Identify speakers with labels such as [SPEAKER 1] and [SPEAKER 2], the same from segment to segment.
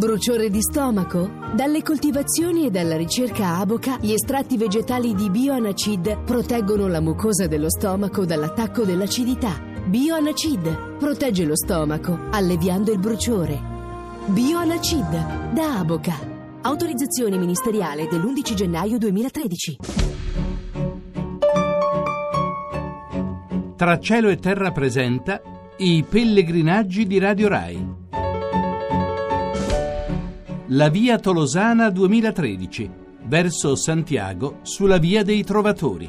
[SPEAKER 1] Bruciore di stomaco? Dalle coltivazioni e dalla ricerca Aboca, gli estratti vegetali di Bioanacid proteggono la mucosa dello stomaco dall'attacco dell'acidità. Bioanacid protegge lo stomaco, alleviando il bruciore. Bioanacid da Aboca. Autorizzazione ministeriale dell'11 gennaio 2013.
[SPEAKER 2] Tra cielo e terra presenta i pellegrinaggi di Radio Rai. La via Tolosana 2013, verso Santiago, sulla via dei Trovatori.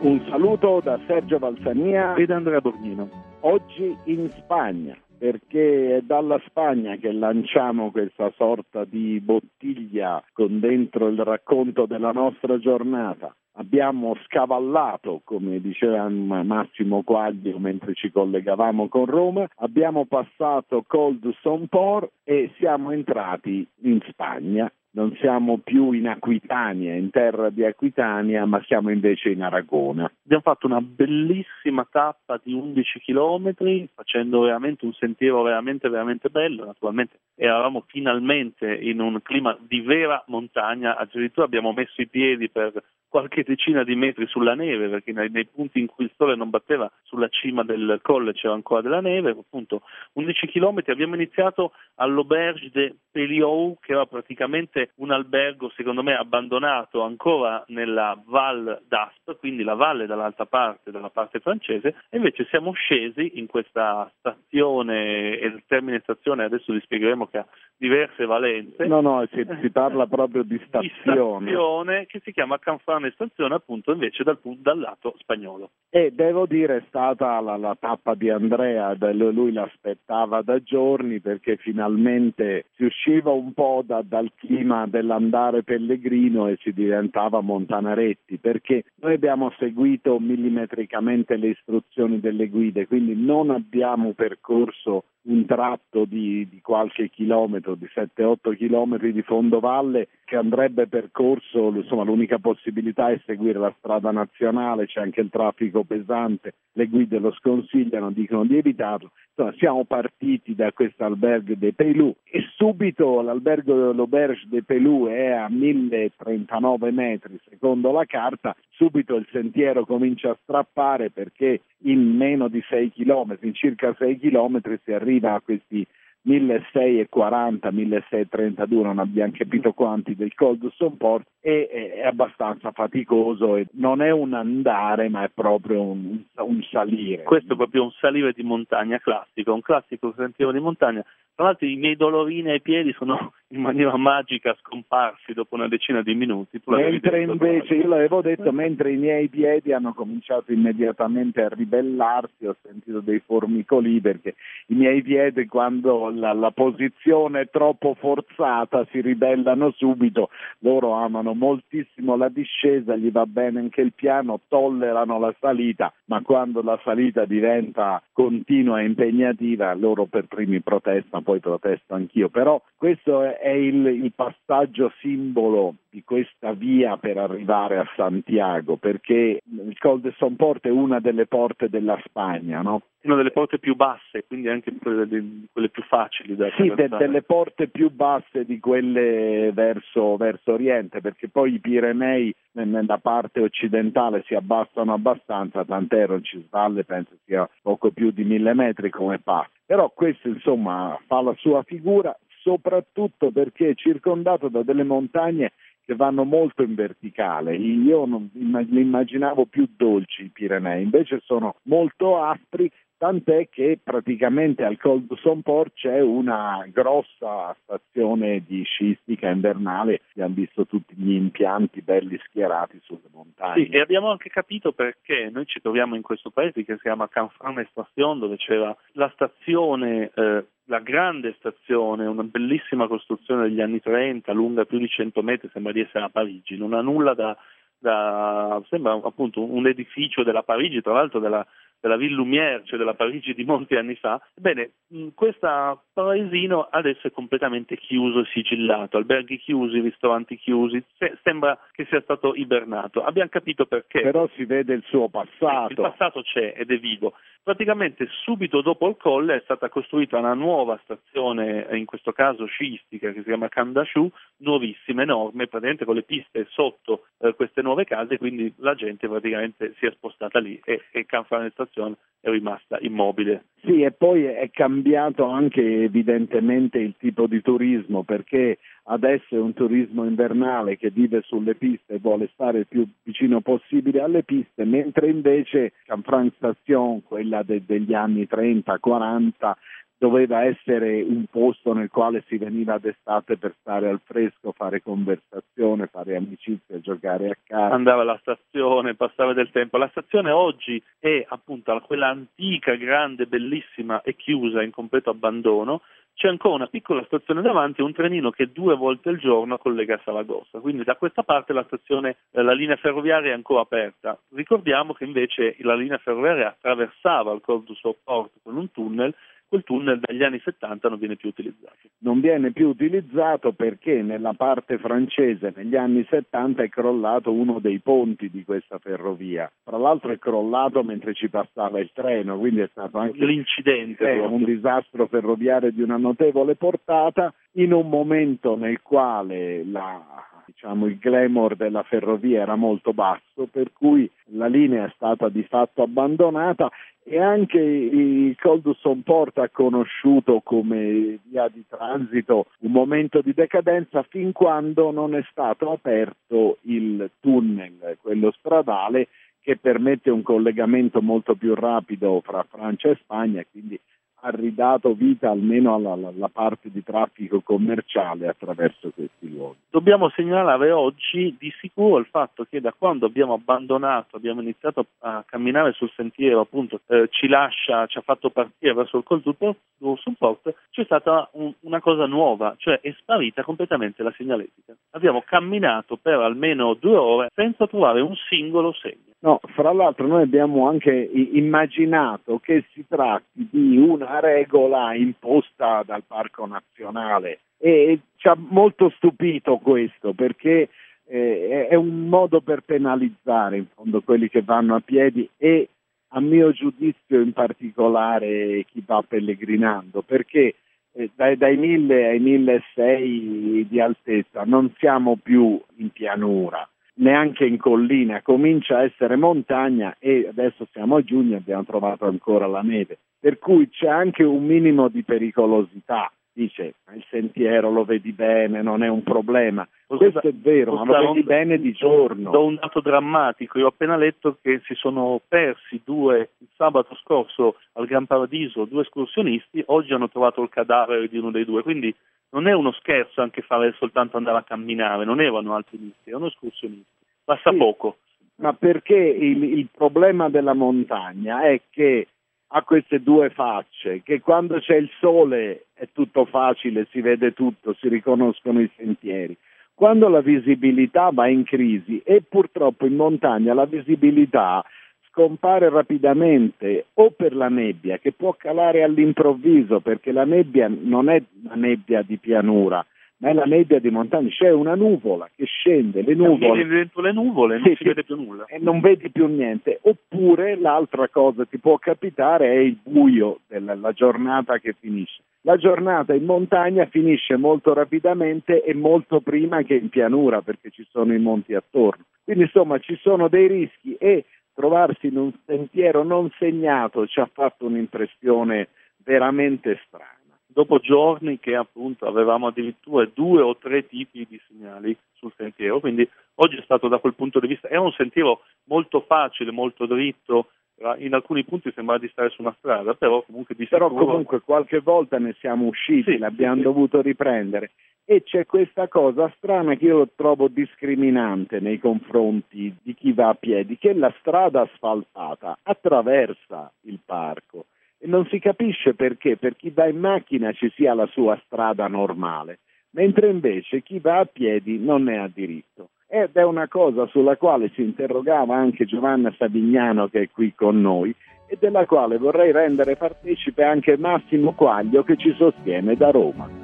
[SPEAKER 3] Un saluto da Sergio Valsania
[SPEAKER 4] ed Andrea Borgnino.
[SPEAKER 3] Oggi in Spagna, perché è dalla Spagna che lanciamo questa sorta di bottiglia con dentro il racconto della nostra giornata abbiamo scavallato, come diceva Massimo Quaglio mentre ci collegavamo con Roma, abbiamo passato Col du Somport e siamo entrati in Spagna. Non siamo più in Aquitania, in terra di Aquitania, ma siamo invece in Aragona.
[SPEAKER 4] Abbiamo fatto una bellissima tappa di 11 km, facendo veramente un sentiero veramente, veramente bello. Naturalmente eravamo finalmente in un clima di vera montagna, addirittura abbiamo messo i piedi per qualche decina di metri sulla neve, perché nei, nei, punti in cui il sole non batteva sulla cima del colle c'era ancora della neve, appunto 11 km abbiamo iniziato all'Auberge de Peliou, che era praticamente un albergo secondo me abbandonato ancora nella Val d'Asp, quindi la valle dall'altra parte, dalla parte francese, e invece siamo scesi in questa stazione, e il termine stazione adesso vi spiegheremo che ha diverse valenze.
[SPEAKER 3] No, no, si, si parla proprio di stazione.
[SPEAKER 4] Di stazione che si chiama Canfran un'estensione appunto invece dal, dal, lato spagnolo.
[SPEAKER 3] E devo dire è stata la, la tappa di Andrea, lui l'aspettava da giorni perché finalmente si usciva un po' da, dal clima dell'andare pellegrino e si diventava Montanaretti perché noi abbiamo seguito millimetricamente le istruzioni delle guide, quindi non abbiamo percorso un tratto di, di qualche chilometro, di 7-8 chilometri di fondovalle che andrebbe percorso, insomma l'unica possibilità è seguire la strada nazionale, c'è anche il traffico pesante, le guide lo sconsigliano, dicono di evitarlo. Insomma, siamo partiti da questo albergo de Pelù e subito l'albergo dell'Auberge de Pelù è a 1039 metri secondo la carta, subito il sentiero comincia a strappare perché in meno di 6 km, in circa 6 km si arriva a questi 1640, 1632, non abbiamo capito quanti del Col du Somport e è abbastanza faticoso e non è un andare ma è proprio un, un salire.
[SPEAKER 4] Questo è proprio un salire di montagna classico, un classico sentiero di montagna tra l'altro i miei dolorini ai piedi sono in maniera magica scomparsi dopo una decina di minuti.
[SPEAKER 3] mentre invece, io l'avevo detto, mentre i miei piedi hanno cominciato immediatamente a ribellarsi, ho sentito dei formicoli perché i miei piedi quando la, la posizione è troppo forzata si ribellano subito, loro amano moltissimo la discesa, gli va bene anche il piano, tollerano la salita, ma quando la salita diventa continua e impegnativa loro per primi protestano poi protesto anch'io, però questo è il, il passaggio simbolo di questa via per arrivare a Santiago, perché il Col de Somport è una delle porte della Spagna, no?
[SPEAKER 4] Una delle porte più basse, quindi anche quelle, quelle più facili da
[SPEAKER 3] Sì, de, delle porte più basse di quelle verso, verso oriente, perché poi i Pirenei nella parte occidentale si abbassano abbastanza, tant'è Roncisvalle penso sia poco più di mille metri come passo. Però questo insomma fa la sua figura soprattutto perché è circondato da delle montagne che vanno molto in verticale. Io non, li immaginavo più dolci i Pirenei, invece sono molto aspri tant'è che praticamente al Col du Somport c'è una grossa stazione di sciistica invernale, abbiamo visto tutti gli impianti belli schierati sulle montagne.
[SPEAKER 4] Sì, e abbiamo anche capito perché noi ci troviamo in questo paese che si chiama Canfrane Station, dove c'era la stazione eh, la grande stazione, una bellissima costruzione degli anni 30, lunga più di 100 metri, sembra di essere a Parigi, non ha nulla da, da sembra appunto un edificio della Parigi, tra l'altro della della Ville Lumière, cioè della Parigi di molti anni fa. Ebbene, questo paesino adesso è completamente chiuso e sigillato, alberghi chiusi, ristoranti chiusi, Se- sembra che sia stato ibernato. Abbiamo capito perché.
[SPEAKER 3] Però si vede il suo passato.
[SPEAKER 4] Il passato c'è ed è vivo. Praticamente subito dopo il colle è stata costruita una nuova stazione, in questo caso sciistica, che si chiama Kandashu, nuovissima, enorme, praticamente con le piste sotto eh, queste nuove case, quindi la gente praticamente si è spostata lì e, e Canfrane Stazione è rimasta immobile.
[SPEAKER 3] Sì, e poi è cambiato anche evidentemente il tipo di turismo, perché adesso è un turismo invernale che vive sulle piste e vuole stare il più vicino possibile alle piste, mentre invece Canfranc Station, quella de- degli anni 30-40, doveva essere un posto nel quale si veniva d'estate per stare al fresco, fare conversazione, fare amicizia, giocare a casa.
[SPEAKER 4] Andava alla stazione, passare del tempo. La stazione oggi è appunto quella antica, grande, bellissima e chiusa in completo abbandono. C'è ancora una piccola stazione davanti e un trenino che due volte al giorno collega a Saragossa. Quindi da questa parte la stazione, eh, la linea ferroviaria è ancora aperta. Ricordiamo che invece la linea ferroviaria attraversava il Col du Port con un tunnel quel tunnel dagli anni 70 non viene più utilizzato.
[SPEAKER 3] Non viene più utilizzato perché nella parte francese negli anni 70 è crollato uno dei ponti di questa ferrovia. Tra l'altro è crollato mentre ci passava il treno, quindi è stato anche
[SPEAKER 4] l'incidente.
[SPEAKER 3] È un disastro ferroviario di una notevole portata in un momento nel quale la diciamo, il glamour della ferrovia era molto basso, per cui la linea è stata di fatto abbandonata e anche il Coldusson Port ha conosciuto come via di transito un momento di decadenza fin quando non è stato aperto il tunnel, quello stradale che permette un collegamento molto più rapido fra Francia e Spagna, quindi ha ridato vita almeno alla, alla, parte di traffico commerciale attraverso questi luoghi.
[SPEAKER 4] Dobbiamo segnalare oggi di sicuro il fatto che da quando abbiamo abbandonato, abbiamo iniziato a camminare sul sentiero, appunto eh, ci lascia, ci ha fatto partire verso il Col Support, c'è stata un, una cosa nuova, cioè è sparita completamente la segnaletica. Abbiamo camminato per almeno due ore senza trovare un singolo segno.
[SPEAKER 3] No, fra l'altro noi abbiamo anche immaginato che si tratti di una regola imposta dal Parco Nazionale. E ci ha molto stupito questo perché eh, è un modo per penalizzare in fondo quelli che vanno a piedi e a mio giudizio in particolare chi va pellegrinando perché eh, dai, dai 1000 ai 1600 di altezza non siamo più in pianura neanche in collina, comincia a essere montagna e adesso siamo a giugno e abbiamo trovato ancora la neve, per cui c'è anche un minimo di pericolosità. Dice, il sentiero lo vedi bene, non è un problema. Questo è vero, ma lo vedi bene di giorno.
[SPEAKER 4] Do un dato drammatico, io ho appena letto che si sono persi due, il sabato scorso al Gran Paradiso, due escursionisti, oggi hanno trovato il cadavere di uno dei due, quindi non è uno scherzo anche fare soltanto andare a camminare, non erano alpinisti, erano escursionisti, passa sì, poco.
[SPEAKER 3] Ma perché il, il problema della montagna è che ha queste due facce, che quando c'è il sole è tutto facile, si vede tutto, si riconoscono i sentieri. Quando la visibilità va in crisi e purtroppo in montagna la visibilità scompare rapidamente o per la nebbia che può calare all'improvviso perché la nebbia non è la nebbia di pianura ma è la nebbia di montagna, c'è una nuvola che scende, le nuvole,
[SPEAKER 4] dentro le nuvole non sì, si vede più nulla.
[SPEAKER 3] E non vedi più niente, oppure l'altra cosa che ti può capitare è il buio della giornata che finisce. La giornata in montagna finisce molto rapidamente e molto prima che in pianura perché ci sono i monti attorno. Quindi insomma ci sono dei rischi e trovarsi in un sentiero non segnato ci ha fatto un'impressione veramente strana.
[SPEAKER 4] Dopo giorni che appunto avevamo addirittura due o tre tipi di segnali sul sentiero, quindi oggi è stato da quel punto di vista, è un sentiero molto facile, molto dritto, in alcuni punti sembra di stare su una strada, però comunque di
[SPEAKER 3] Però comunque qualche volta ne siamo usciti, sì, l'abbiamo sì, dovuto riprendere. E c'è questa cosa strana che io trovo discriminante nei confronti di chi va a piedi, che la strada asfaltata attraversa il parco. E non si capisce perché per chi va in macchina ci sia la sua strada normale, mentre invece chi va a piedi non ne ha diritto. Ed è una cosa sulla quale si interrogava anche Giovanna Savignano che è qui con noi e della quale vorrei rendere partecipe anche Massimo Quaglio che ci sostiene da Roma.